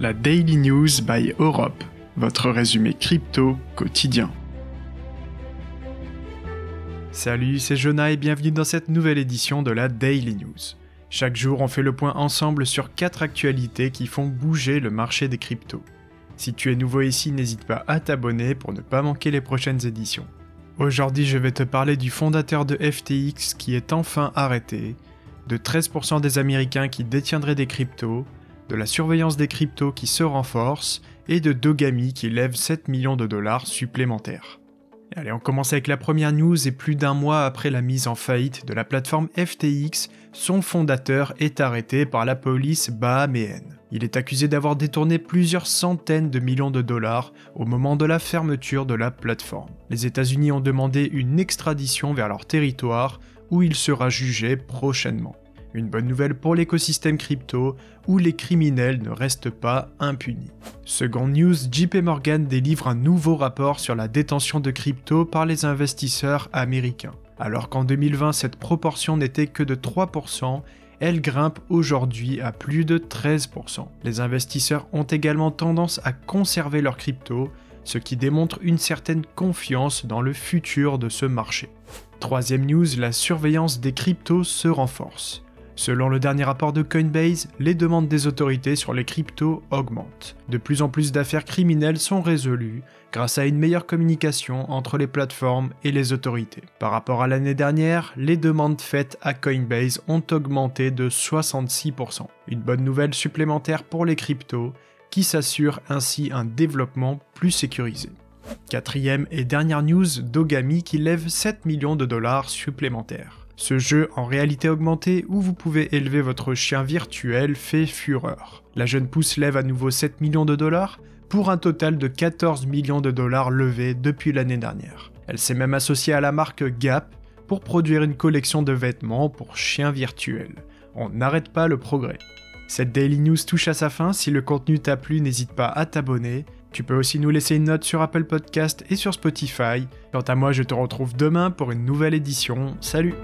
la Daily News by Europe, votre résumé crypto quotidien. Salut, c'est Jonah et bienvenue dans cette nouvelle édition de la Daily News. Chaque jour, on fait le point ensemble sur 4 actualités qui font bouger le marché des cryptos. Si tu es nouveau ici, n'hésite pas à t'abonner pour ne pas manquer les prochaines éditions. Aujourd'hui, je vais te parler du fondateur de FTX qui est enfin arrêté, de 13% des Américains qui détiendraient des cryptos, de la surveillance des cryptos qui se renforce et de Dogami qui lève 7 millions de dollars supplémentaires. allez, on commence avec la première news et plus d'un mois après la mise en faillite de la plateforme FTX, son fondateur est arrêté par la police bahaméenne. Il est accusé d'avoir détourné plusieurs centaines de millions de dollars au moment de la fermeture de la plateforme. Les États-Unis ont demandé une extradition vers leur territoire où il sera jugé prochainement. Une bonne nouvelle pour l'écosystème crypto où les criminels ne restent pas impunis. Second news, JP Morgan délivre un nouveau rapport sur la détention de crypto par les investisseurs américains. Alors qu'en 2020 cette proportion n'était que de 3%, elle grimpe aujourd'hui à plus de 13%. Les investisseurs ont également tendance à conserver leurs cryptos, ce qui démontre une certaine confiance dans le futur de ce marché. Troisième news, la surveillance des cryptos se renforce. Selon le dernier rapport de Coinbase, les demandes des autorités sur les cryptos augmentent. De plus en plus d'affaires criminelles sont résolues grâce à une meilleure communication entre les plateformes et les autorités. Par rapport à l'année dernière, les demandes faites à Coinbase ont augmenté de 66%. Une bonne nouvelle supplémentaire pour les cryptos qui s'assure ainsi un développement plus sécurisé. Quatrième et dernière news, Dogami qui lève 7 millions de dollars supplémentaires. Ce jeu en réalité augmentée où vous pouvez élever votre chien virtuel fait fureur. La jeune pousse lève à nouveau 7 millions de dollars pour un total de 14 millions de dollars levés depuis l'année dernière. Elle s'est même associée à la marque Gap pour produire une collection de vêtements pour chiens virtuels. On n'arrête pas le progrès. Cette Daily News touche à sa fin, si le contenu t'a plu n'hésite pas à t'abonner. Tu peux aussi nous laisser une note sur Apple Podcast et sur Spotify. Quant à moi je te retrouve demain pour une nouvelle édition. Salut